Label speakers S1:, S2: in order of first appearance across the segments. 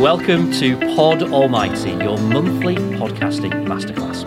S1: welcome to Pod Almighty, your monthly podcasting masterclass.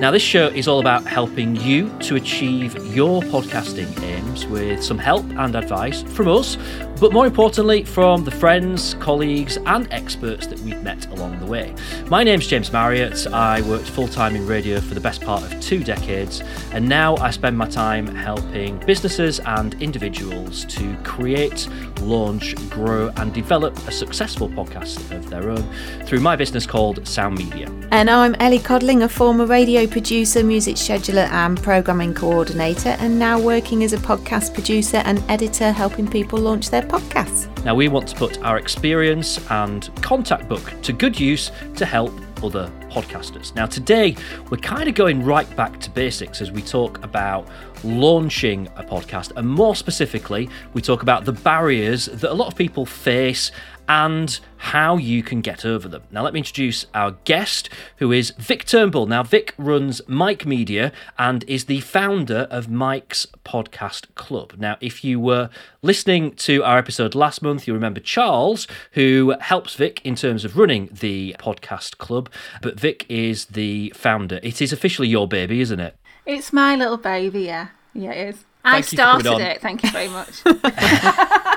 S1: Now, this show is all about helping you to achieve your podcasting aims with some help and advice from us, but more importantly, from the friends, colleagues, and experts that we've met along the way. My name's James Marriott. I worked full time in radio for the best part of two decades, and now I spend my time helping businesses and individuals to create, launch, grow, and develop a successful podcast of their own through my business called Sound Media.
S2: And I'm Ellie Codling, a former radio producer, music scheduler, and programming coordinator, and now working as a podcast producer and editor, helping people launch their podcasts.
S1: Now, we want to put our experience and contact book to good use to help other podcasters. Now, today we're kind of going right back to basics as we talk about launching a podcast, and more specifically, we talk about the barriers that a lot of people face and how you can get over them. Now, let me introduce our guest, who is Vic Turnbull. Now, Vic runs Mike Media and is the founder of Mike's Podcast Club. Now, if you were listening to our episode last month, you'll remember Charles, who helps Vic in terms of running the podcast club, but Vic is the founder. It is officially your baby, isn't it?
S3: It's my little baby, yeah. Yeah, it is. I started it. Thank you very much.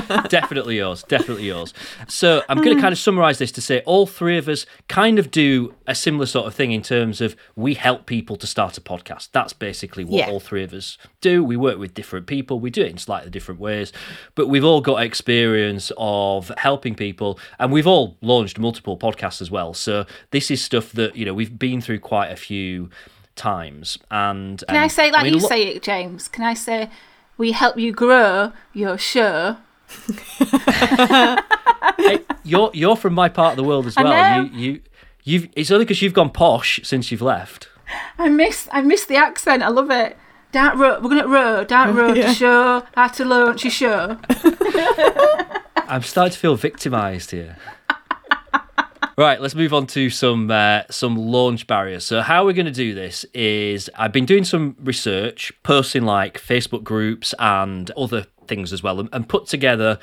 S1: definitely yours. Definitely yours. So I'm going to kind of summarize this to say all three of us kind of do a similar sort of thing in terms of we help people to start a podcast. That's basically what yeah. all three of us do. We work with different people. We do it in slightly different ways, but we've all got experience of helping people, and we've all launched multiple podcasts as well. So this is stuff that you know we've been through quite a few times. And
S3: can um, I say like I mean, you lo- say it, James? Can I say we help you grow your show
S1: hey, you're you're from my part of the world as well. You you you've it's only because you've gone posh since you've left.
S3: I miss I miss the accent. I love it. Dark road. We're gonna road. Dark road yeah. to show. How to launch your show.
S1: I'm starting to feel victimised here. Right, let's move on to some uh, some launch barriers. So, how we're going to do this is I've been doing some research, posting like Facebook groups and other things as well, and, and put together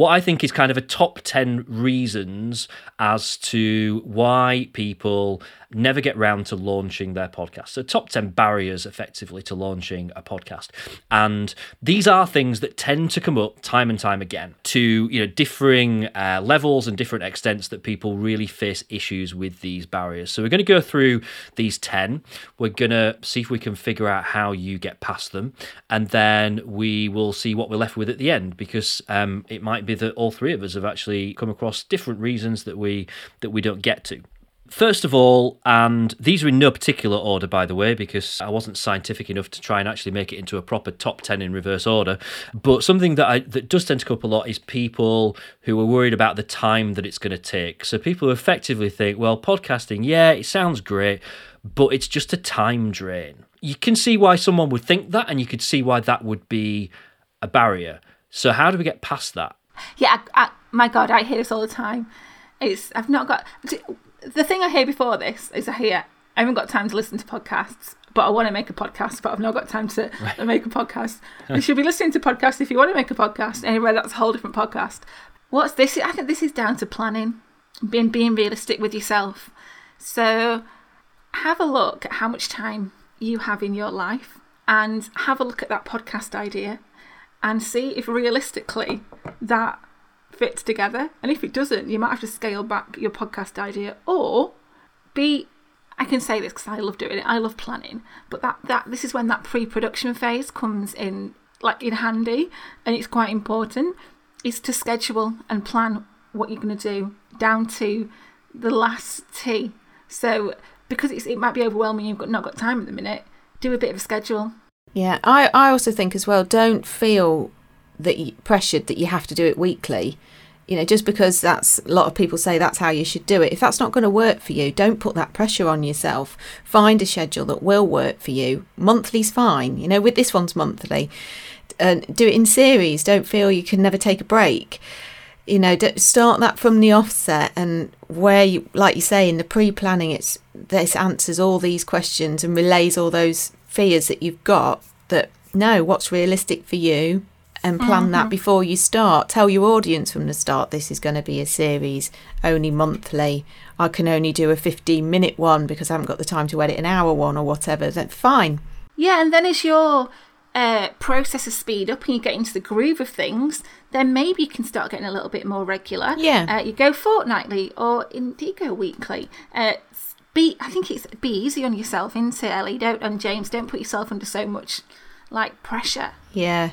S1: what I think is kind of a top 10 reasons as to why people never get round to launching their podcast. So, top 10 barriers effectively to launching a podcast. And these are things that tend to come up time and time again to, you know, differing uh, levels and different extents that people really face issues with these barriers. So, we're going to go through these 10. We're going to see if we can figure out how you get past them. And then we will see what we're left with at the end because um, it might be that all three of us have actually come across different reasons that we that we don't get to. First of all, and these are in no particular order, by the way, because I wasn't scientific enough to try and actually make it into a proper top 10 in reverse order. But something that, I, that does tend to come up a lot is people who are worried about the time that it's going to take. So people who effectively think, well, podcasting, yeah, it sounds great, but it's just a time drain. You can see why someone would think that, and you could see why that would be a barrier. So, how do we get past that?
S3: Yeah, I, I, my God, I hear this all the time. It's I've not got the thing I hear before this is I hear I haven't got time to listen to podcasts, but I want to make a podcast, but I've not got time to right. make a podcast. you should be listening to podcasts if you want to make a podcast. Anyway, that's a whole different podcast. What's this? I think this is down to planning, being being realistic with yourself. So have a look at how much time you have in your life and have a look at that podcast idea and see if realistically that fits together. And if it doesn't, you might have to scale back your podcast idea or be I can say this because I love doing it. I love planning, but that that this is when that pre-production phase comes in like in handy, and it's quite important. Is to schedule and plan what you're going to do down to the last T. So because it might be overwhelming, you've got not got time at the minute. Do a bit of a schedule.
S2: Yeah, I I also think as well. Don't feel that you, pressured that you have to do it weekly. You know, just because that's a lot of people say that's how you should do it. If that's not going to work for you, don't put that pressure on yourself. Find a schedule that will work for you. Monthly's fine. You know, with this one's monthly. And do it in series. Don't feel you can never take a break. You know, start that from the offset and where you, like you say, in the pre-planning, it's this answers all these questions and relays all those fears that you've got. That no, what's realistic for you, and plan that before you start. Tell your audience from the start this is going to be a series only monthly. I can only do a 15 minute one because I haven't got the time to edit an hour one or whatever. Then fine.
S3: Yeah, and then as your uh, processes speed up and you get into the groove of things, then maybe you can start getting a little bit more regular.
S2: Yeah.
S3: Uh, you go fortnightly or indeed go weekly. Uh, be, I think it's be easy on yourself, isn't it, Ellie? Don't and James, don't put yourself under so much like pressure.
S2: Yeah.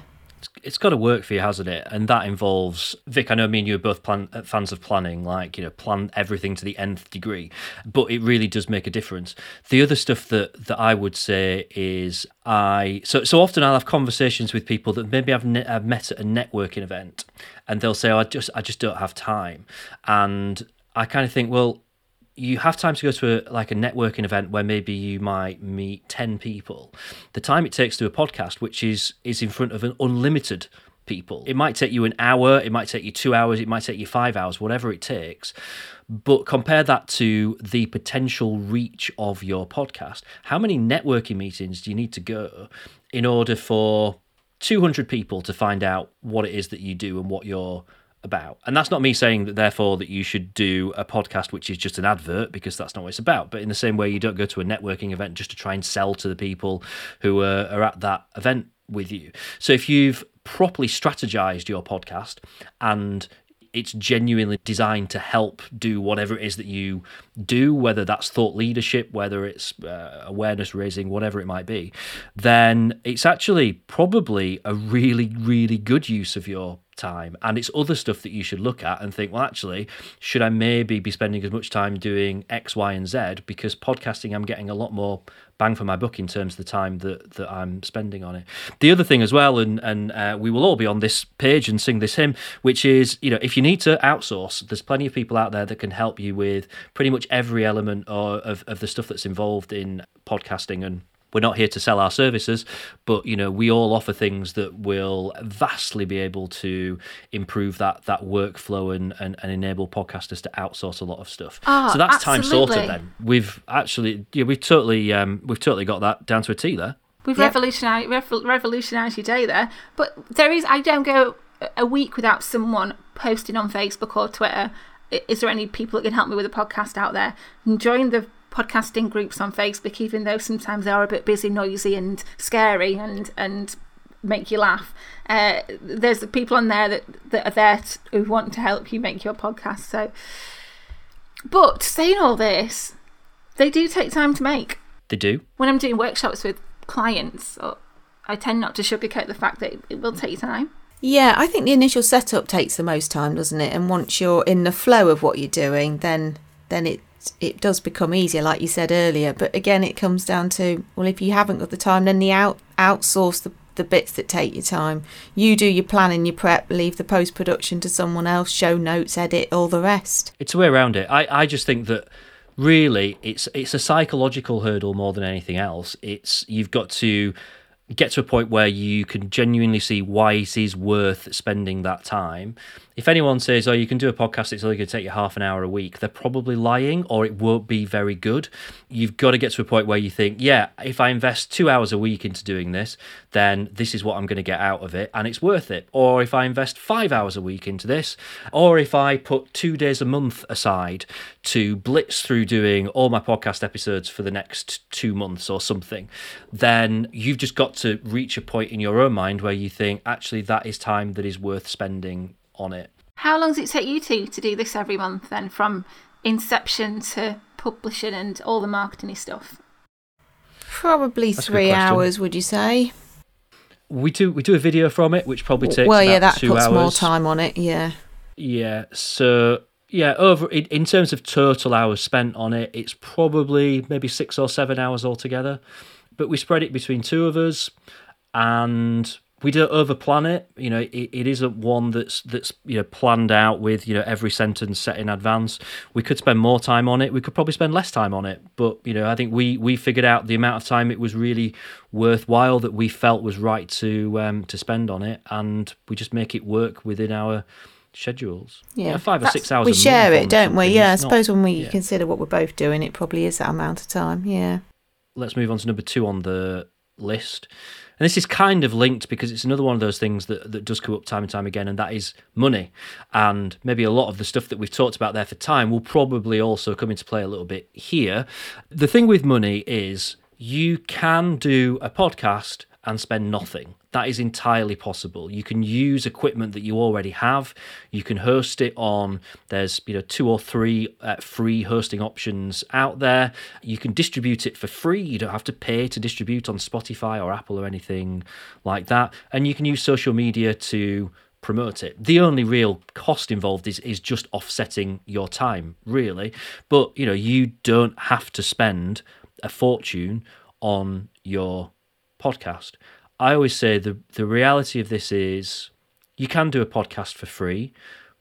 S1: it's got to work for you, hasn't it? And that involves Vic. I know me and you are both plan, uh, fans of planning, like you know, plan everything to the nth degree. But it really does make a difference. The other stuff that that I would say is I so so often I'll have conversations with people that maybe I've, ne- I've met at a networking event, and they'll say, "Oh, I just I just don't have time," and I kind of think, well, you have time to go to a, like a networking event where maybe you might meet 10 people. The time it takes to do a podcast which is is in front of an unlimited people. It might take you an hour it might take you 2 hours it might take you 5 hours whatever it takes. But compare that to the potential reach of your podcast. How many networking meetings do you need to go in order for 200 people to find out what it is that you do and what you're about. And that's not me saying that therefore that you should do a podcast which is just an advert because that's not what it's about. But in the same way you don't go to a networking event just to try and sell to the people who are, are at that event with you. So if you've properly strategized your podcast and it's genuinely designed to help do whatever it is that you do, whether that's thought leadership, whether it's uh, awareness raising, whatever it might be, then it's actually probably a really, really good use of your time. And it's other stuff that you should look at and think, well, actually, should I maybe be spending as much time doing X, Y, and Z? Because podcasting, I'm getting a lot more bang for my buck in terms of the time that, that I'm spending on it. The other thing as well, and and uh, we will all be on this page and sing this hymn, which is you know if you need to outsource, there's plenty of people out there that can help you with pretty much every element of of the stuff that's involved in podcasting and we're not here to sell our services, but you know we all offer things that will vastly be able to improve that that workflow and and, and enable podcasters to outsource a lot of stuff.
S3: Oh,
S1: so that's time
S3: absolutely.
S1: sorted. Then we've actually yeah we've totally um, we've totally got that down to a T there.
S3: We've
S2: Yep.
S3: revolutionized rev- revolutionized your day there. But there is, I don't go a week without someone posting on Facebook or Twitter. Is there any people that can help me with a podcast out there? And join the podcasting groups on Facebook, even though sometimes they are a bit busy, noisy, and scary, and and make you laugh. Uh, there's the people on there that, that are there t who want to help you make your podcast. So, but saying all this, they do take time to make
S1: They do.
S3: when I'm doing workshops with clients, I tend not to sugarcoat the fact that it, it will take time.
S2: Yeah, I think the initial setup takes the most time, doesn't it? And once you're in the flow of what you're doing, then then it it does become easier, like you said earlier. But again, it comes down to well, if you haven't got the time, then the out outsource the the bits that take your time. You do your planning, your prep, leave the post production to someone else, show notes, edit, all the rest.
S1: It's a way around it. I, I just think that really it's it's a psychological hurdle more than anything else. It's you've got to get to a point where you can genuinely see why it is worth spending that time. If anyone says, "Oh, you can do a podcast; it's only going to take you half an hour a week," they're probably lying, or it won't be very good. You've got to get to a point where you think, "Yeah, if I invest two hours a week into doing this, then this is what I'm going to get out of it, and it's worth it." Or if I invest five hours a week into this, or if I put two days a month aside to blitz through doing all my podcast episodes for the next two months or something, then you've just got to reach a point in your own mind where you think, actually, that is time that is worth spending on it.
S3: How long does it take you two to do this every month then, from inception to publishing and all the marketing stuff?
S2: Probably
S1: That's
S2: three hours, would you say?
S1: We do we do a video from it, which probably takes
S2: well, yeah,
S1: about
S2: that
S1: two
S2: puts
S1: hours.
S2: more time on it. Yeah.
S1: Yeah, so yeah, over in, in terms of total hours spent on it, it's probably maybe six or seven hours altogether. But we spread it between two of us, and we don't overplan it. You know, it, it isn't one that's that's you know planned out with you know every sentence set in advance. We could spend more time on it. We could probably spend less time on it. But you know, I think we we figured out the amount of time it was really worthwhile that we felt was right to um, to spend on it, and we just make it work within our schedules.
S2: Yeah.
S1: You know, five or six hours.
S2: we share it, don't we? Yeah, I
S1: is not-
S2: suppose when we
S1: yeah.
S2: consider what we're both doing, it probably is that amount of time. Yeah.
S1: Let's move on to number two on the list. And this is kind of linked because it's another one of those things that, that does come up time and time again, and that is money. And maybe a lot of the stuff that we've talked about there for time will probably also come into play a little bit here. The thing with money is you can do a podcast and spend nothing. That is entirely possible. You can use equipment that you already have. You can host it on. There's you know two or three uh, free hosting options out there. You can distribute it for free. You don't have to pay to distribute on Spotify or Apple or anything like that. And you can use social media to promote it. The only real cost involved is is just offsetting your time, really. But you know, you don't have to spend a fortune on your podcast. I always say the the reality of this is you can do a podcast for free,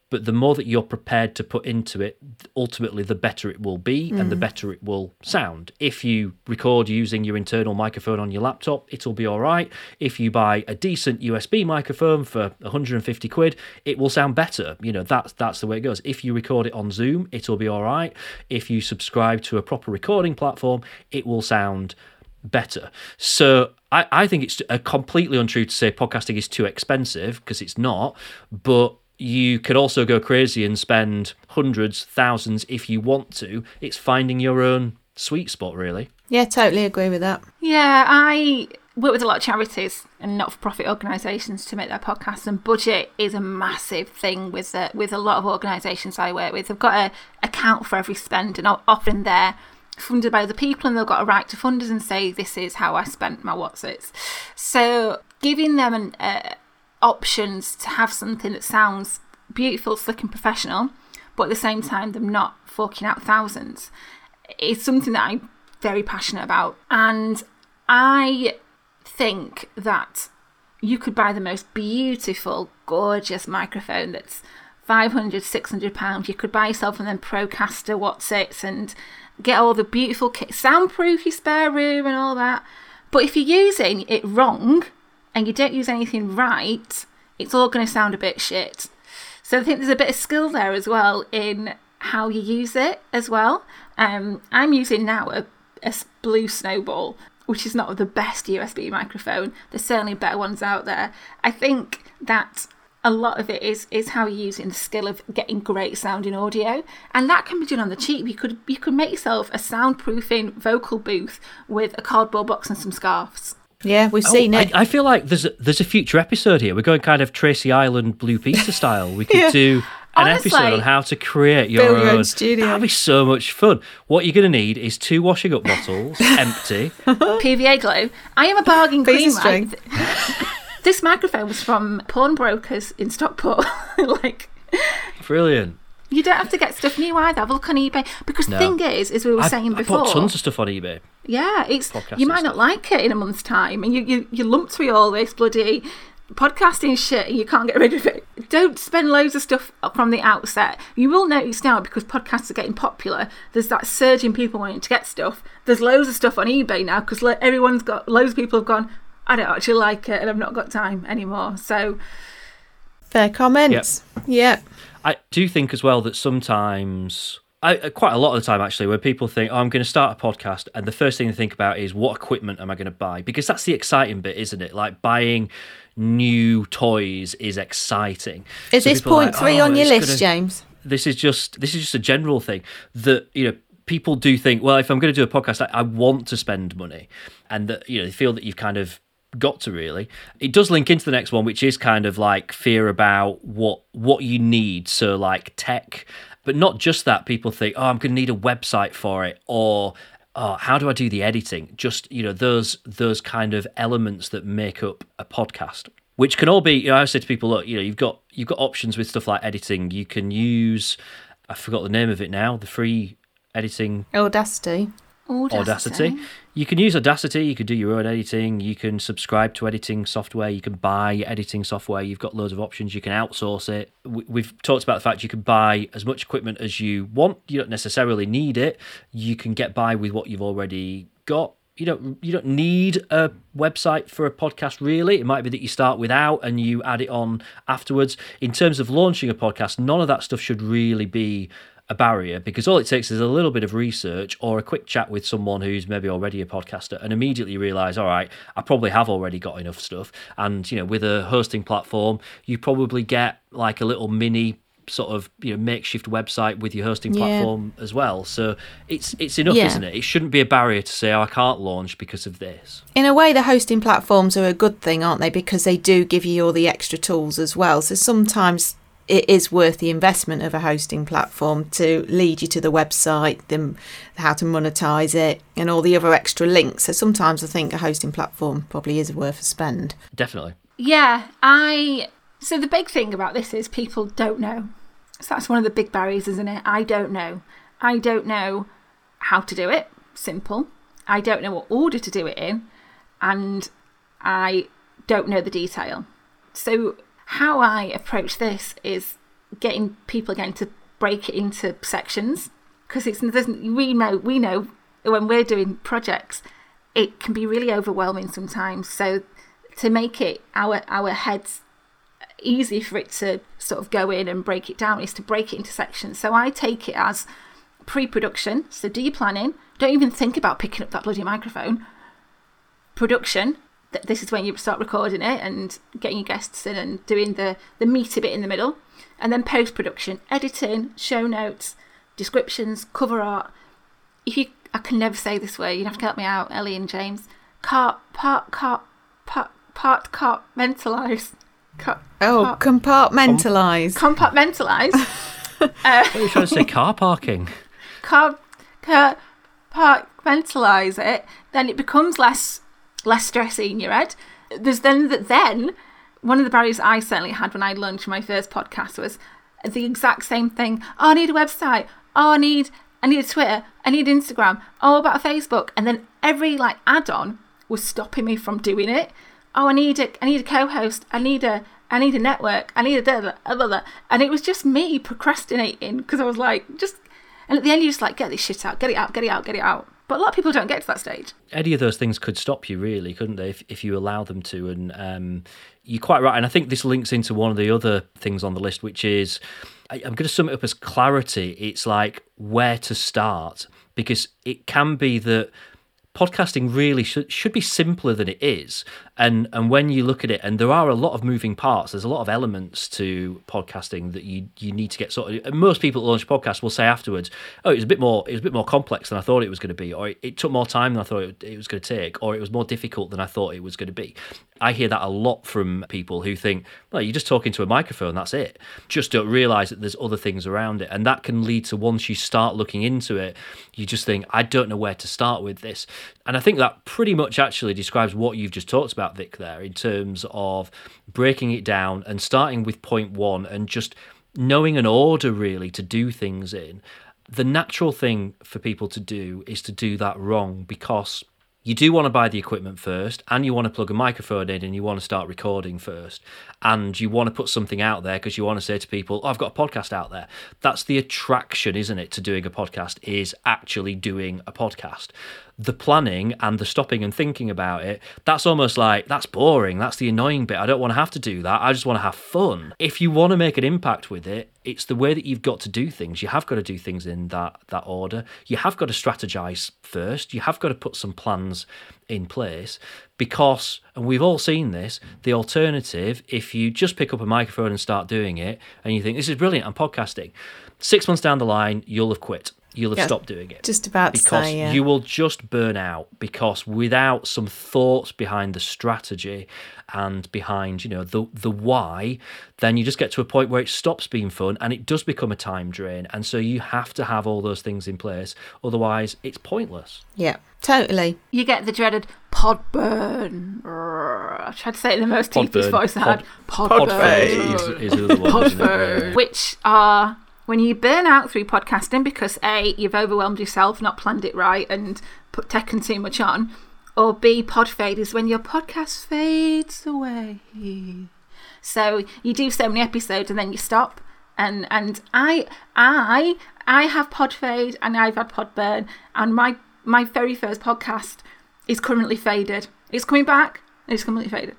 S1: but the more that you're prepared to put into it, ultimately the better it will be and the mm. better it will sound. If you record using your internal microphone on your laptop, it'll be all right. If you buy a decent USB microphone for 150 quid, it will sound better. You know, that's that's the way it goes. If you record it on Zoom, it'll be all right. If you subscribe to a proper recording platform, it will sound better. So I, I think it's a completely untrue to say podcasting is too expensive because it's not, but you could also go crazy and spend hundreds, thousands if you want to. It's finding your own sweet spot, really.
S2: Yeah, totally agree with that.
S3: Yeah, I work with a lot of charities and not-for-profit organisations to make their podcasts, and budget is a massive thing with the, with a lot of organisations I work with. They've got to account for every spend, and often they're funded by the people, and they've got a right to funders and say this is how I spent my Whatsits. So giving them an, uh, options to have something that sounds beautiful, slick, and professional, but at the same time them not forking out thousands is something that I'm very passionate about. And I think that you could buy the most beautiful, gorgeous microphone that's 500, 600 pounds. You could buy yourself and then Procaster, what's it, and get all the beautiful soundproof your spare room and all that. But if you're using it wrong and you don't use anything right, it's all going to sound a bit shit. So I think there's a bit of skill there as well in how you use it as well. Um, I'm using now a, a Blue Snowball, which is not the best USB microphone. There's certainly better ones out there. I think that a lot of it is is how you're using the skill of getting great sounding audio, and that can be done on the cheap. You could you could make yourself a soundproofing vocal booth with a cardboard box and some scarves.
S2: Yeah, we've oh, seen
S1: Oh,
S2: it.
S1: I feel like there's a, there's a future episode here. We're going kind of Tracy Island Blue Peter style. We could
S2: Yeah.
S1: do an
S3: Honestly,
S1: episode on how to create your
S2: build your own
S1: own
S2: studio.
S1: That'd be so much fun. What you're going to need is two washing up bottles, empty.
S3: PVA glue. I am a bargain
S2: Piece
S3: queen.
S2: of
S3: Right? This microphone was from pawnbrokers in Stockport. like
S1: Brilliant.
S3: you don't have to get stuff new either. Have a look on eBay because
S1: No.
S3: the thing is, as we were
S1: I,
S3: saying
S1: I
S3: before,
S1: bought tons of stuff on eBay.
S3: Yeah, it's you might not like it in a month's time, and you you you lumped through all this bloody podcasting shit, and you can't get rid of it. Don't spend loads of stuff from the outset. You will notice now because podcasts are getting popular. There's that surge in people wanting to get stuff. There's loads of stuff on eBay now because everyone's got loads of people have gone. I don't actually like it, and I've not got time anymore. So
S2: Fair comments. Yeah.
S1: I do think as well that sometimes, I, uh, quite a lot of the time actually, when people think, oh, I'm going to start a podcast, and the first thing they think about is what equipment am I going to buy? Because that's the exciting bit, isn't it? Like buying new toys is exciting.
S2: Is
S1: So
S2: this point
S1: like,
S2: three
S1: "Oh,
S2: on your list,
S1: gonna-
S2: James?
S1: this is just this is just a general thing that you know people do think well if i'm going to do a podcast I, I want to spend money and that you know they feel that you've kind of got to really it does link into the next one which is kind of like fear about what what you need so like tech but not just that people think oh i'm going to need a website for it or oh, how do i do the editing just you know those those kind of elements that make up a podcast which can all be you know i say to people look you know you've got you've got options with stuff like editing you can use i forgot the name of it now the free editing
S2: Audacity.
S3: Audacity.
S1: Audacity. You can use Audacity. You can do your own editing. You can subscribe to editing software. You can buy editing software. You've got loads of options. You can outsource it. We- We've talked about the fact you can buy as much equipment as you want. You don't necessarily need it. You can get by with what you've already got. You don't. You don't need a website for a podcast. Really, it might be that you start without and you add it on afterwards. In terms of launching a podcast, none of that stuff should really be a barrier because all it takes is a little bit of research or a quick chat with someone who's maybe already a podcaster and immediately you realize all right i probably have already got enough stuff and you know with a hosting platform you probably get like a little mini sort of you know makeshift website with your hosting
S2: Yeah.
S1: platform as well so it's it's enough
S2: Yeah.
S1: isn't it it shouldn't be a barrier to say oh, i can't launch because of this
S2: In a way, the hosting platforms are a good thing, aren't they? Because they do give you all the extra tools as well. So sometimes it is worth the investment of a hosting platform to lead you to the website, them how to monetize it, and all the other extra links. So sometimes I think a hosting platform probably is worth a spend.
S1: definitely
S3: Yeah, I. So the big thing about this is people don't know. So that's one of the big barriers, isn't it? I don't know. I don't know how to do it. Simple. I don't know what order to do it in, and I don't know the detail. So how I approach this is getting people again to break it into sections because it's doesn't we know we know when we're doing projects it can be really overwhelming sometimes. So to make it our our heads uh, easy for it to sort of go in and break it down is to break it into sections. So i take it as pre-production so do your planning. Don't even think about picking up that bloody microphone. Production th- this is when you start recording it and getting your guests in and doing the the meaty bit in the middle. And then post production editing show notes descriptions cover art. If you i can never say this word you'd have to help me out ellie and james. Cart part cart part part compartmentalize Car-
S2: Oh,
S3: part-
S2: compartmentalize.
S3: compartmentalize.
S1: Uh, what are you trying to say car parking?
S3: car, car, compartmentalize it, then it becomes less less stressy in your head. There's then that then one of the barriers I certainly had when I launched my first podcast was the exact same thing. Oh, I need a website. Oh, I need I need a Twitter. I need Instagram. Oh, about Facebook. And then every like add-on was stopping me from doing it. Oh, I need a I need a co-host. I need a I need a network. I need a da. And it was just me procrastinating because I was like, just and at the end, you just like get this shit out, get it out, get it out, get it out. But a lot of people don't get to that stage.
S1: any of those things could stop you really couldn't they if, if you allow them to? And um, you're quite right and i think this links into one of the other things on the list which is I, i'm going to sum it up as clarity. It's like where to start because it can be that podcasting really should should be simpler than it is and and when you look at it and there are a lot of moving parts there's a lot of elements to podcasting that you you need to get sort of most people that launch podcasts will say afterwards oh it was a bit more it was a bit more complex than I thought it was going to be or it, it took more time than I thought it, it was going to take or it was more difficult than I thought it was going to be. I hear that a lot from people who think well you're just talking to a microphone that's it. Just don't realize that there's other things around it and that can lead to once you start looking into it you just think I don't know where to start with this. And I think that pretty much actually describes what you've just talked about Vic there in terms of breaking it down and starting with point 1 and just knowing an order really to do things in. The natural thing for people to do is to do that wrong because you do want to buy the equipment first and you want to plug a microphone in and you want to start recording first and you want to put something out there because you want to say to people oh, i've got a podcast out there. That's the attraction isn't it to doing a podcast is actually doing a podcast the planning and the stopping and thinking about it that's almost like that's boring that's the annoying bit. I don't want to have to do that i just want to have fun. If you want to make an impact with it it's the way that you've got to do things. You have got to do things in that that order. You have got to strategize first. You have got to put some plans in place because and we've all seen this the alternative if you just pick up a microphone and start doing it and you think this is brilliant i'm podcasting six months down the line you'll have quit you'll have
S2: Yeah.
S1: stopped doing it
S2: Just about to
S1: because
S2: say, yeah.
S1: you will just burn out because without some thoughts behind the strategy and behind you know the the why then you just get to a point where it stops being fun and it does become a time drain and so you have to have all those things in place otherwise it's pointless
S2: Yeah, totally.
S3: You get the dreaded pod burn. I tried to say it in the most
S1: Pod
S3: deepest voice I
S1: Pod-
S3: had. Pod,
S1: Pod
S3: burn.
S1: phase is, is one
S3: Pod
S1: isn't
S3: burn. Which are when you burn out through podcasting because A, you've overwhelmed yourself, not planned it right, and put taken too much on. Or B, pod fade is when your podcast fades away. So you do so many episodes and then you stop. And and I I I have pod fade and I've had pod burn and my my very first podcast is currently faded. It's coming back it's completely faded.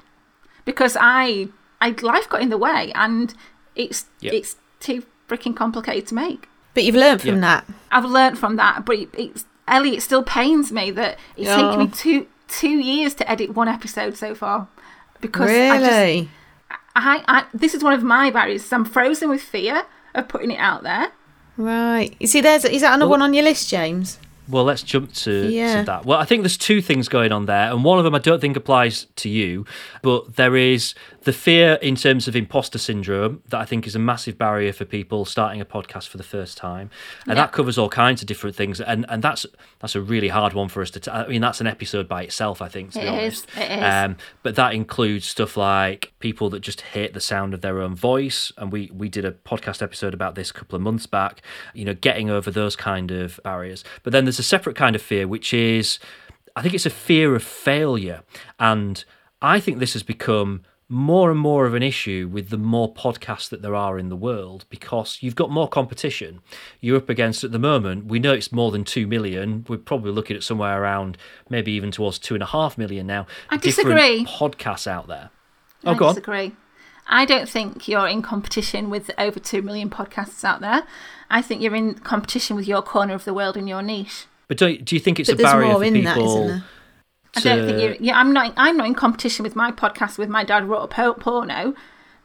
S3: Because I I life got in the way and it's
S1: Yep.
S3: it's too freaking complicated to make.
S2: But you've learned from that.
S3: I've learned from that, but it, it's Ellie. It still pains me that it's taken
S2: Oh.
S3: me two two years to edit one episode so far because I just
S2: Really?
S3: I, I this is one of my barriers. I'm frozen with fear of putting it out there.
S2: Right. You see, there's is that another
S1: Well-
S2: one on your list, James?
S1: Well, let's jump to,
S2: Yeah.
S1: to that. Well, I think there's two things going on there, and one of them I don't think applies to you, but there is the fear in terms of imposter syndrome that I think is a massive barrier for people starting a podcast for the first time, and
S3: Yeah.
S1: that covers all kinds of different things, and and that's that's a really hard one for us to. T- I mean, that's an episode by itself, I think. To be
S3: It is,
S1: honest,
S3: it is.
S1: Um, but that includes stuff like people that just hate the sound of their own voice, and we we did a podcast episode about this a couple of months back. You know, getting over those kind of barriers. But then there's a separate kind of fear, which is, I think it's a fear of failure, and I think this has become more and more of an issue with the more podcasts that there are in the world because you've got more competition. You're up against at the moment, we know it's more than 2 million. We're probably looking at somewhere around maybe even towards 2.5 million now.
S3: I disagree.
S1: podcasts out there. Oh,
S3: I
S1: go on.
S3: disagree. I don't think you're in competition with over two million podcasts out there. I think you're in competition with your corner of the world and your niche.
S1: But do, do you think it's
S2: But
S1: a
S2: there's
S1: barrier
S2: more
S1: for
S2: in
S1: people?
S2: that, isn't there?
S3: I don't think you're. Yeah, I'm not. I'm not in competition with my podcast with my dad wrote a porno,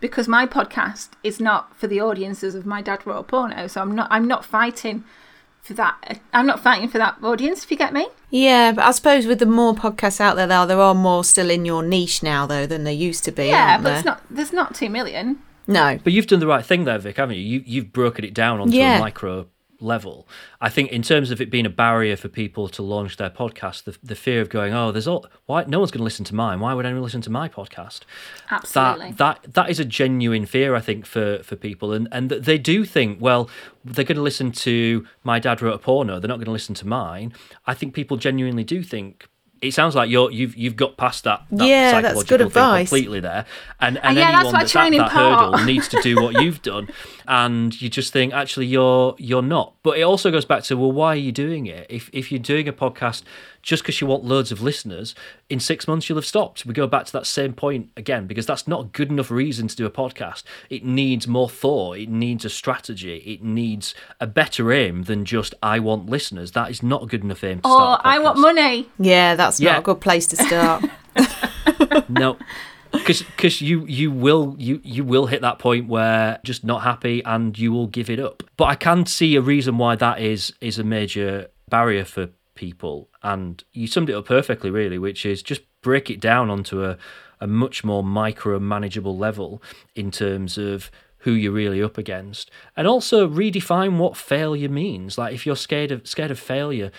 S3: because my podcast is not for the audiences of my dad wrote a porno. So I'm not. I'm not fighting for that. Uh, I'm not fighting for that audience. If you get me.
S2: Yeah, but I suppose with the more podcasts out there, there, there are more still in your niche now, though, than there used to be.
S3: Yeah,
S2: aren't
S3: but
S2: there?
S3: it's not. There's not two million.
S2: No.
S1: But you've done the right thing there, Vic, haven't you? you you've broken it down onto
S2: Yeah.
S1: a micro level. I think in terms of it being a barrier for people to launch their podcast, the, the fear of going, oh, there's all why no one's going to listen to mine. Why would anyone listen to my podcast?
S3: Absolutely.
S1: That that that is a genuine fear, I think, for for people, and and they do think, well, they're going to listen to my dad wrote a porno. They're not going to listen to mine. I think people genuinely do think. It sounds like you're you've you've got past that, that
S2: Yeah, that's
S1: psychological
S2: good
S1: thing
S2: advice.
S1: completely there, and and
S3: yeah,
S1: anyone
S3: what
S1: that's at that
S3: part.
S1: hurdle needs to do what you've done, and you just think actually you're you're not. But it also goes back to well, why are you doing it? If if you're doing a podcast just because you want loads of listeners, in six months you'll have stopped. We go back to that same point again because that's not a good enough reason to do a podcast. It needs more thought. It needs a strategy. It needs a better aim than just I want listeners. That is not a good enough aim to
S3: or
S1: start. a
S3: Oh, I want money.
S2: Yeah, that's
S1: Yeah.
S2: not a good place to start.
S1: no. Because you you will you you will hit that point where just not happy and you will give it up. But i can see a reason why that is is a major barrier for people. And you summed it up perfectly really which is just break it down onto a, a much more micro manageable level in terms of who you're really up against. And also redefine what failure means. Like if you're scared of scared of failure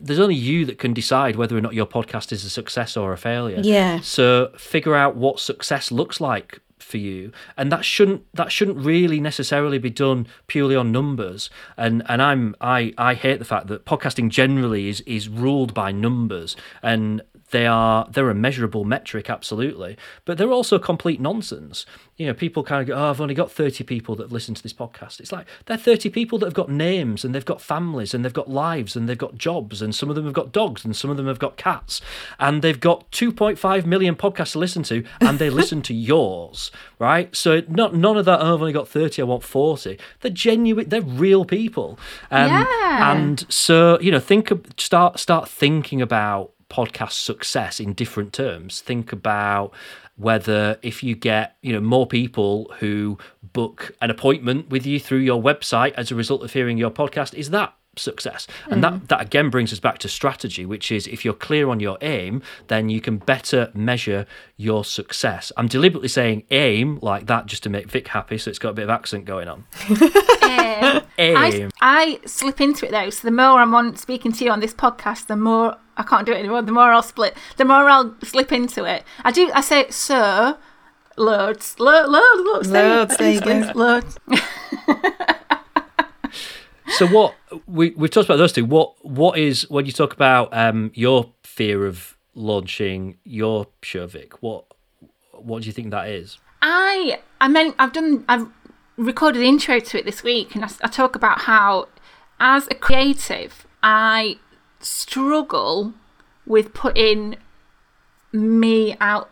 S1: there's only you that can decide whether or not your podcast is a success or a failure.
S2: Yeah.
S1: So figure out what success looks like for you, and that shouldn't that shouldn't really necessarily be done purely on numbers. And and I'm I I hate the fact that podcasting generally is is ruled by numbers and. They are they're a measurable metric, absolutely, but they're also complete nonsense. You know, people kind of go, "Oh, I've only got thirty people that have listened to this podcast." It's like they're thirty people that have got names and they've got families and they've got lives and they've got jobs and some of them have got dogs and some of them have got cats and they've got two point five million podcasts to listen to and they listen to yours, right? So not none of that. Oh, I've only got thirty. I want forty. They're genuine. They're real people. Um,
S3: Yeah.
S1: And so you know, think of start start thinking about podcast success in different terms. Think about whether if you get you know more people who book an appointment with you through your website as a result of hearing your podcast, is that success? And that that again brings us back to strategy which is if you're clear on your aim then you can better measure your success. I'm deliberately saying aim like that just to make vic happy so it's got a bit of accent going on.
S3: Um,
S1: aim.
S3: I, I slip into it though. So the more I'm on speaking to you on this podcast, the more I can't do it anymore. The more I'll split. The more I'll slip into it. I do. I say sir, loads, lo- lo- loads,
S2: Loads, there you go.
S3: Loads.
S1: So what we we've talked about those two. What what is when you talk about um, your fear of launching your show, Vic? What what do you think that is?
S3: I I mean I've done I've recorded the intro to it this week, and I, I talk about how as a creative I struggle with putting me out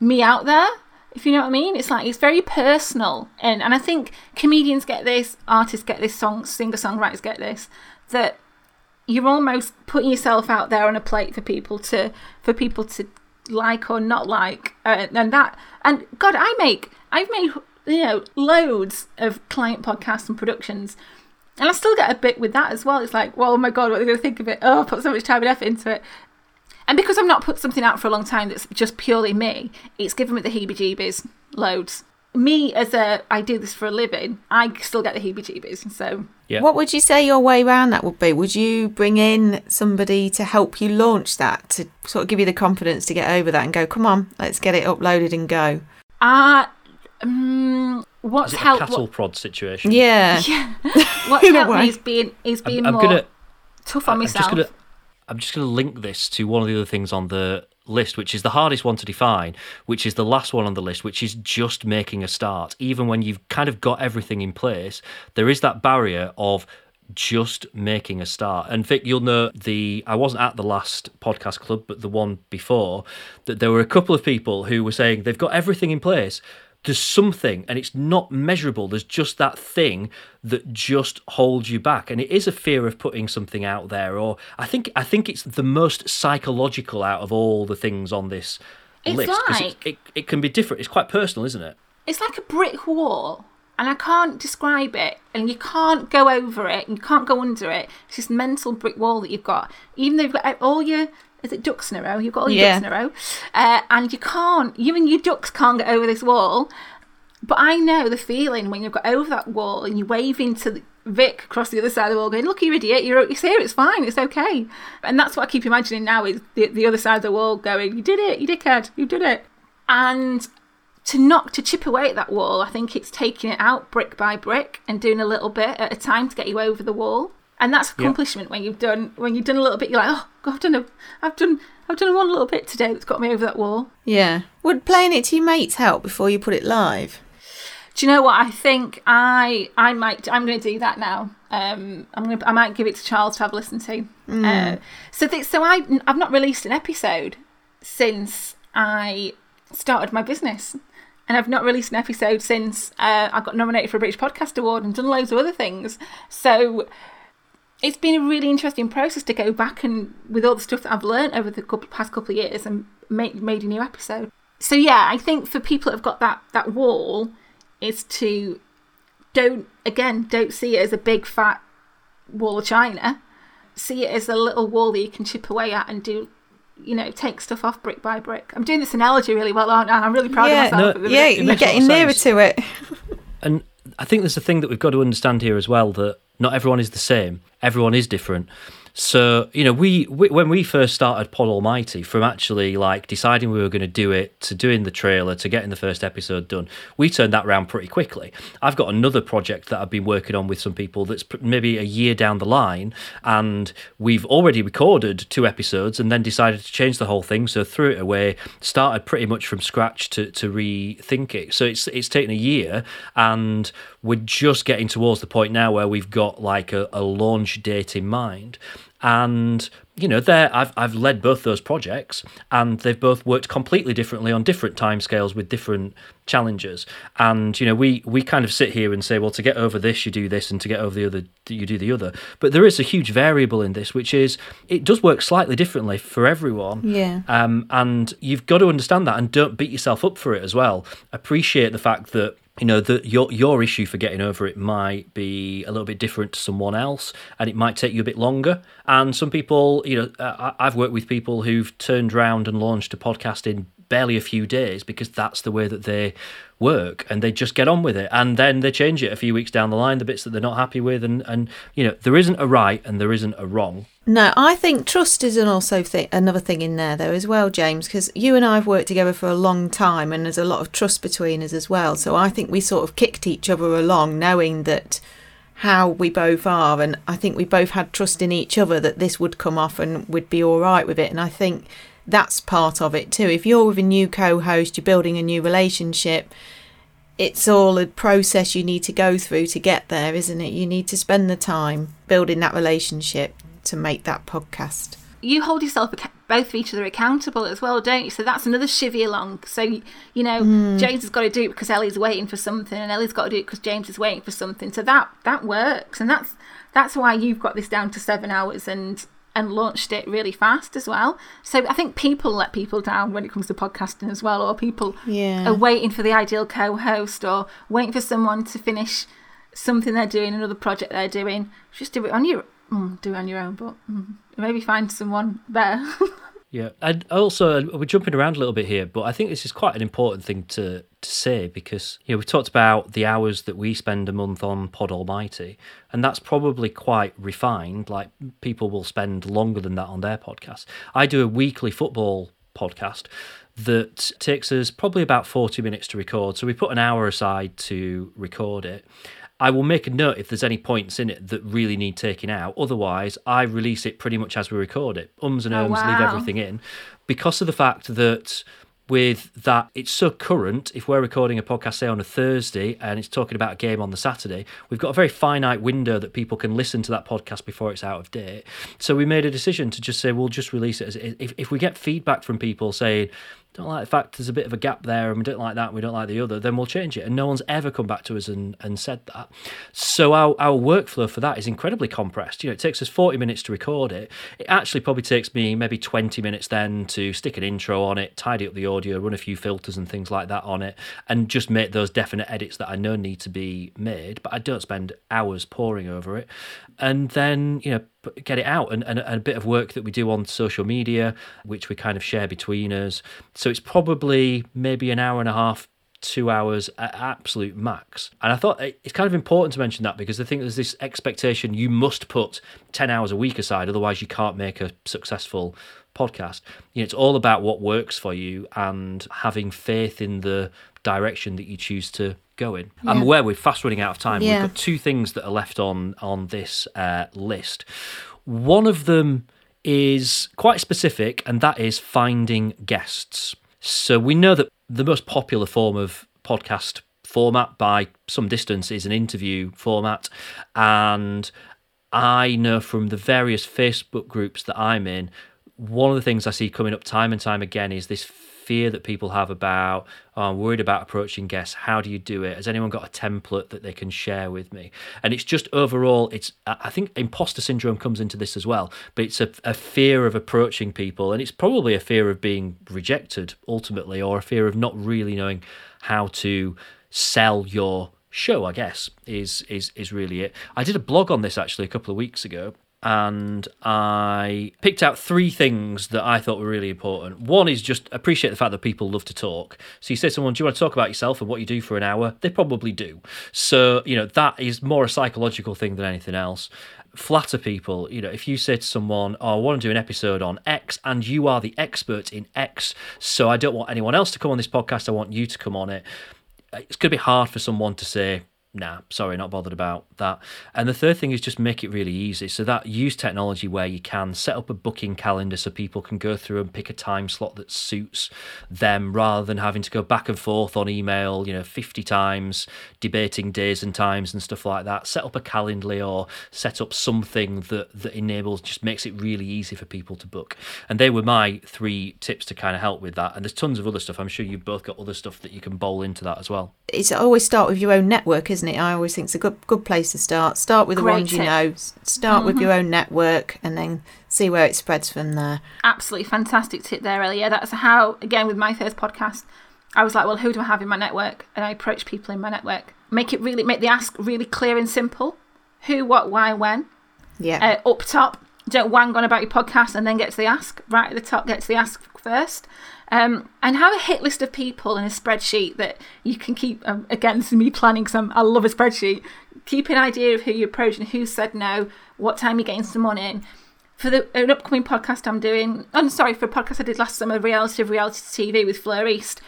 S3: me out there If you know what I mean, it's like it's very personal, and and I think comedians get this, artists get this, song singer songwriters get this, that you're almost putting yourself out there on a plate for people to for people to like or not like, uh, and that and God, I make I've made you know loads of client podcasts and productions. And I still get a bit with that as well. It's like, well, oh my God, what are they going to think of it? Oh, I put so much time and effort into it. And because I've not put something out for a long time that's just purely me, it's given me the heebie jeebies loads. Me, as a, I do this for a living, I still get the heebie jeebies. So,
S1: Yeah.
S2: What would you say your way around that would be? Would you bring in somebody to help you launch that, to sort of give you the confidence to get over that and go, come on, let's get it uploaded and go?
S3: uh, um, what's
S1: Is it a
S3: helped?
S1: cattle
S3: What,
S1: prod situation?
S2: Yeah.
S3: what's
S2: In
S3: helped
S2: way.
S3: me is being is being
S1: I'm
S3: more
S1: gonna.
S3: tough on
S1: I'm
S3: myself.
S1: just gonna. I'm just gonna link this to one of the other things on the list, which is the hardest one to define, which is the last one on the list, which is just making a start. Even when you've kind of got everything in place, there is that barrier of just making a start. And Vic, you'll know the I wasn't at the last podcast club, but the one before, that there were a couple of people who were saying they've got everything in place. There's something, and it's not measurable. There's just that thing that just holds you back, and it is a fear of putting something out there. Or I think I think it's the most psychological out of all the things on this
S3: It's
S1: list
S3: like-
S1: it, it can be different. It's quite personal, isn't it?
S3: it's like a brick wall and I can't describe it and you can't go over it and you can't go under it. It's this mental brick wall that you've got. Even though you've got all your is it ducks in a row? You've got all your
S2: Yeah.
S3: ducks in a row. Uh, and you can't you and your ducks can't get over this wall. But I know the feeling when you've got over that wall and you're waving to the- Vic across the other side of the wall going, Look, you idiot, you're, you're here, it's fine, it's okay. And that's what I keep imagining now is the, the other side of the wall going, You did it, you dickhead, you did it. And to knock to chip away at that wall i think it's taking it out brick by brick and doing a little bit at a time to get you over the wall and that's accomplishment when you've done when you've done a little bit you're like oh god i've done a i've done i've done one little bit today that's got me over that wall.
S2: Yeah. Would playing it to your mates help before you put it live?
S3: do you know what? I think i i might i'm going to do that now. Um i'm going to i might give it to charles to have a listen to. Uh, so th- so i i've not released an episode since i started my business. And I've not released an episode since uh, I got nominated for a British Podcast Award and done loads of other things. So it's been a really interesting process to go back and with all the stuff that I've learned over the couple, past couple of years and made made a new episode. So yeah, I think for people that have got that that wall is to don't again don't see it as a big fat wall of china. See it as a little wall that you can chip away at and do. You know, take stuff off brick by brick. I'm doing this analogy really well, aren't I? I'm really proud
S2: yeah,
S3: of myself.
S1: No,
S2: yeah, you're
S1: makes a lot
S2: getting nearer
S1: sense.
S2: to it.
S1: And I think there's a thing that we've got to understand here as well that not everyone is the same. Everyone is different. So you know, we, we when we first started Pod Almighty, from actually like deciding we were going to do it to doing the trailer to getting the first episode done, we turned that round pretty quickly. I've got another project that I've been working on with some people that's maybe a year down the line, and we've already recorded two episodes and then decided to change the whole thing. So threw it away, started pretty much from scratch to to rethink it. So it's it's taken a year, and we're just getting towards the point now where we've got like a, a launch date in mind and you know there I've, I've led both those projects and they've both worked completely differently on different timescales with different challenges and you know we we kind of sit here and say well to get over this you do this and to get over the other you do the other but there is a huge variable in this which is it does work slightly differently for everyone
S2: Yeah.
S1: um, and you've got to understand that and don't beat yourself up for it as well. Appreciate the fact that you know that your your issue for getting over it might be a little bit different to someone else, and it might take you a bit longer. And some people, you know, I- I've worked with people who've turned around and launched a podcast in barely a few days because that's the way that they work and they just get on with it and then they change it a few weeks down the line the bits that they're not happy with and and you know there isn't a right and there isn't a wrong
S2: No, I think trust is an also th- another thing in there though as well, James, because you and I have worked together for a long time, and there's a lot of trust between us as well. So I think we sort of kicked each other along, knowing that how we both are, and I think we both had trust in each other that this would come off and we'd be all right with it. And I think that's part of it too. If you're with a new co-host, you're building a new relationship. It's all a process you need to go through to get there, isn't it? You need to spend the time building that relationship to make that podcast.
S3: you hold yourself both of each other accountable as well, don't you? So that's another chivvy along. So you know, hmm. James has got to do it because Ellie's waiting for something, and Ellie's got to do it because James is waiting for something. So that that works, and that's that's why you've got this down to seven hours and and launched it really fast as well. So I think people let people down when it comes to podcasting as well, or people
S2: Yeah.
S3: are waiting for the ideal co-host or waiting for someone to finish something they're doing, another project they're doing. Just do it on your mm, do it on your own, but mm, maybe find someone better.
S1: Yeah, and also uh, we're jumping around a little bit here, but I think this is quite an important thing to to say because you know we talked about the hours that we spend a month on Pod Almighty, and that's probably quite refined. Like people will spend longer than that on their podcast. I do a weekly football podcast that takes us probably about 40 minutes to record. So we put an hour aside to record it. I will make a note if there's any points in it that really need taking out. Otherwise, I release it pretty much as we record it. Ums and
S3: Oh,
S1: ums, leave everything in. Because of the fact that with that, it's so current. If we're recording a podcast, say on a Thursday, and it's talking about a game on the Saturday, we've got a very finite window that people can listen to that podcast before it's out of date. So we made a decision to just say we'll just release it as if, if we get feedback from people saying, don't like the fact there's a bit of a gap there and we don't like that we don't like the other, then we'll change it. And no one's ever come back to us and, and said that. So our, our workflow for that is incredibly compressed. You know, it takes us 40 minutes to record it. It actually probably takes me maybe 20 minutes then to stick an intro on it, tidy up the audio, run a few filters and things like that on it, and just make those definite edits that I know need to be made. But I don't spend hours poring over it. And then, you know, get it out and, and, and a bit of work that we do on social media, which we kind of share between us. So it's probably maybe an hour and a half, two hours at absolute max. And I thought eh, it's kind of important to mention that because I think there's this expectation you must put 10 hours a week aside, otherwise, you can't make a successful podcast. You know, it's all about what works for you and having faith in the direction that you choose to go in. I'm aware we're fast running out of time.
S2: Yeah.
S1: We've got two things that are left on on this uh, list. One of them is quite specific, and that is finding guests. So we know that the most popular form of podcast format by some distance is an interview format, and I know from the various Facebook groups that I'm in, one of the things I see coming up time and time again is this fear that people have about, oh, I'm worried about approaching guests. How do you do it? Has anyone got a template that they can share with me? And it's just overall, it's I think imposter syndrome comes into this as well, but it's a, a fear of approaching people, and it's probably a fear of being rejected ultimately, or a fear of not really knowing how to sell your show i guess is is is really it i did a blog on this actually a couple of weeks ago and I picked out three things that I thought were really important. One is just appreciate the fact that people love to talk. So you say to someone, Do you want to talk about yourself and what you do for an hour? They probably do. So, you know, that is more a psychological thing than anything else. Flatter people. You know, if you say to someone, Oh, I want to do an episode on X and you are the expert in X, so I don't want anyone else to come on this podcast, I want you to come on it it's going to be hard for someone to say nah sorry not bothered about that. And the third thing is just make it really easy. So that use technology where you can. Set up a booking calendar so people can go through and pick a time slot that suits them rather than having to go back and forth on email you know 50 times debating days and times and stuff like that. Set up a calendly or set up something that that enables just makes it really easy for people to book. And they were my three tips to kind of help with that. And there's tons of other stuff. I'm sure you've both got other stuff that you can bowl into that as well.
S2: It's always start with your own network, isn't it? I always think it's a good good place to start. Start with the
S3: Great
S2: ones you
S3: tip.
S2: know. S- Start with your own network, and then see where it spreads from there.
S3: Absolutely fantastic tip there, Ellie. Yeah, that's how, again, with my first podcast, I was like, well, who do I have in my network? And I approach people in my network. Make it really, make the ask really clear and simple. Who, what, why, when.
S2: Yeah,
S3: uh, up top. Don't wang on about your podcast and then get to the ask. Right at the top, get to the ask first. Um, and have a hit list of people in a spreadsheet that you can keep. Um, again, this is me planning because I love a spreadsheet. Keep an idea of who you approach and who said no, what time you're getting someone in. For the an upcoming podcast I'm doing, I'm sorry, for a podcast I did last summer, Reality of Reality TV with Fleur East,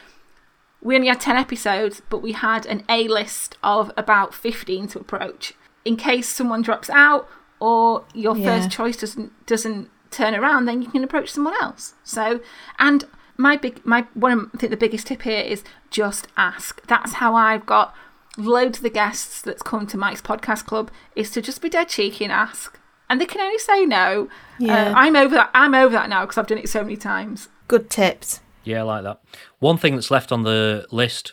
S3: we only had 10 episodes, but we had an A list of about 15 to approach. In case someone drops out or your
S2: Yeah.
S3: first choice doesn't doesn't turn around, then you can approach someone else. So, and my big my one of, I think the biggest tip here is just ask. That's how I've got loads of the guests that's come to Mike's podcast club is to just be dead cheeky and ask. and they can only say no.
S2: Yeah.
S3: Uh, I'm over that. I'm over that now because I've done it so many times.
S2: Good tips.
S1: Yeah, I like that. One thing that's left on the list,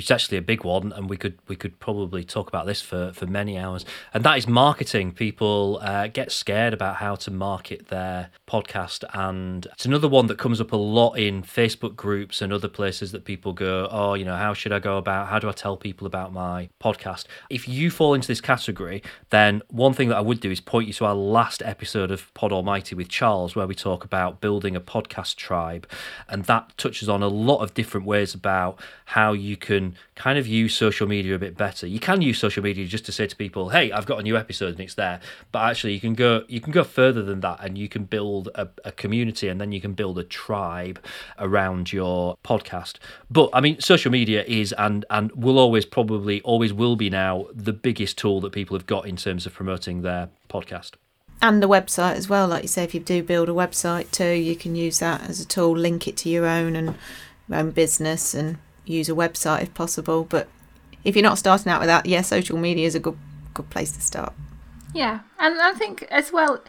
S1: which is actually a big one, and we could we could probably talk about this for, for many hours, and that is marketing. People uh, get scared about how to market their podcast, and it's another one that comes up a lot in Facebook groups and other places that people go, oh, you know, how should I go about? How do I tell people about my podcast? If you fall into this category, then one thing that I would do is point you to our last episode of Pod Almighty with Charles, where we talk about building a podcast tribe, and that touches on a lot of different ways about how you can kind of use social media a bit better. You can use social media just to say to people, "Hey, I've got a new episode and it's there." But actually, you can go you can go further than that, and you can build a, a community, and then you can build a tribe around your podcast. But I mean, social media is and and will always probably always will be now the biggest tool that people have got in terms of promoting their podcast.
S2: And the website as well. Like you say, if you do build a website too, you can use that as a tool, link it to your own and own business and use a website if possible. But if you're not starting out with that, yeah, social media is a good good place to start.
S3: Yeah, and I think as well,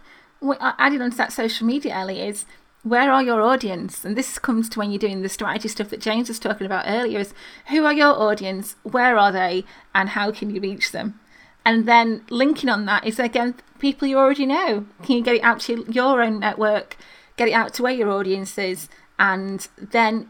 S3: added onto that social media, Ellie, is where are your audience? And this comes to when you're doing the strategy stuff that James was talking about earlier: is who are your audience, where are they, and how can you reach them? And then linking on that is again people you already know. Can you get it out to your own network, get it out to where your audience is, and then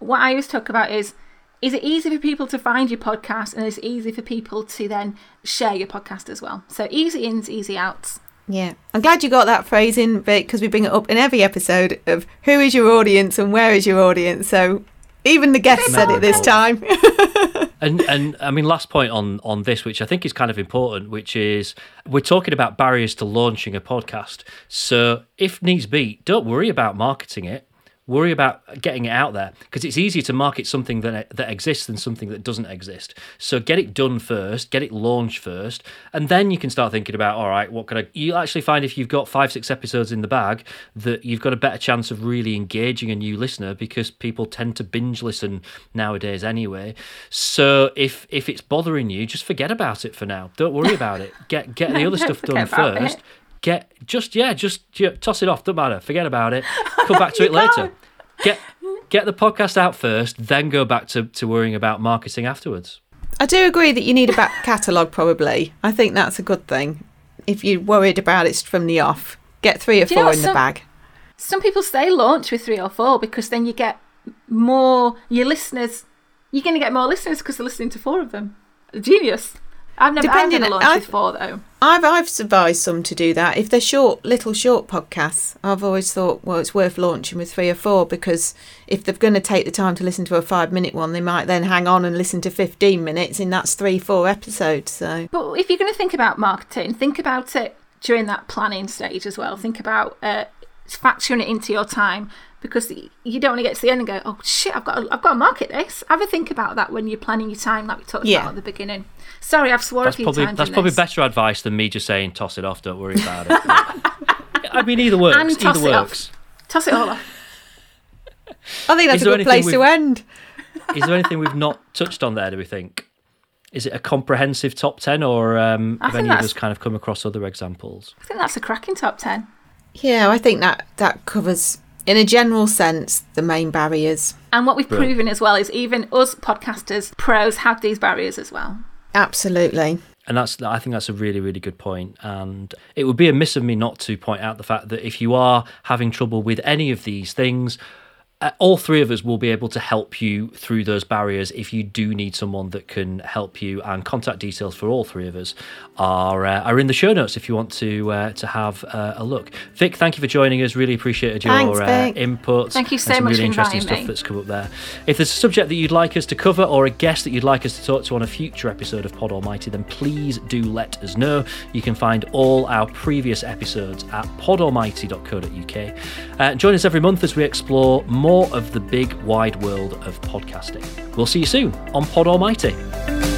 S3: what I always talk about is is it easy for people to find your podcast and is it easy for people to then share your podcast as well? So easy ins, easy outs.
S2: Yeah, I'm glad you got that phrase in, Vic, because we bring it up in every episode of who is your audience and where is your audience. So even the guest said it this time.
S1: and and I mean, last point on on this, which I think is kind of important, which is we're talking about barriers to launching a podcast. So if needs be, don't worry about marketing it. Worry about getting it out there because it's easier to market something that that exists than something that doesn't exist. So get it done first, get it launched first, and then you can start thinking about all right, what can I? You actually find if you've got five six episodes in the bag that you've got a better chance of really engaging a new listener because people tend to binge listen nowadays anyway. So if if it's bothering you, just forget about it for now. Don't worry about it. Get get the other stuff done first.
S3: it.
S1: Get just yeah, just yeah, toss it off. Don't matter. Forget about it. Come back to it later.
S3: can't.
S1: Get get the podcast out first, then go back to, to worrying about marketing afterwards.
S2: I do agree that you need a back catalogue, probably. I think that's a good thing. If you're worried about it from the off, get three or
S3: Do you know
S2: four
S3: what
S2: in the bag.
S3: Some people say launch with three or four because then you get more your listeners. You're going to get more listeners because they're listening to four of them. Genius. I've never, I've
S2: Depending-
S3: never launched
S2: I've-
S3: four though.
S2: I've I've advised some to do that. If they're short, little short podcasts, I've always thought, well, it's worth launching with three or four because if they're going to take the time to listen to a five minute one, they might then hang on and listen to fifteen minutes, and that's three, four episodes. So
S3: But if you're going to think about marketing, think about it during that planning stage as well. Think about uh, factoring it into your time because you don't want to get to the end and go, "Oh shit, I've got to, I've got to market this." Have a think about that when you're planning your time, like we talked
S2: Yeah.
S3: about at the beginning. Sorry, I've swore
S1: That's
S3: a few
S1: probably
S3: times.
S1: that's probably
S3: this.
S1: better advice than me just saying toss it off, don't worry about it. I mean either works.
S3: And toss
S1: either
S3: it off.
S1: works.
S3: Toss it all off.
S2: I think
S1: Is
S2: that's a good place to end.
S1: Is there anything we've not touched on there, do we think? Is it a comprehensive top ten or um, have any of us kind of come across other examples?
S3: I think that's a cracking top ten.
S2: Yeah, I think that that covers, in a general sense, the main barriers.
S3: And what we've
S1: Brilliant.
S3: proven as well is even us podcasters, pros, have these barriers as well.
S2: Absolutely.
S1: And that's I think that's a really really good point. And it would be amiss of me not to point out the fact that if you are having trouble with any of these things. Uh, all three of us will be able to help you through those barriers if you do need someone that can help you. And contact details for all three of us are uh, are in the show notes if you want to uh, to have uh, a look. Vic, thank you for joining us. Really appreciated your
S2: Thanks,
S1: uh, input.
S3: Thank you so
S1: some
S3: much
S1: really
S3: for
S1: interesting stuff
S3: me.
S1: that's come up there. If there's a subject that you'd like us to cover or a guest that you'd like us to talk to on a future episode of Pod Almighty, then please do let us know. You can find all our previous episodes at podalmighty.co.uk. Uh, join us every month as we explore more of the big wide world of podcasting. We'll see you soon on Pod Almighty.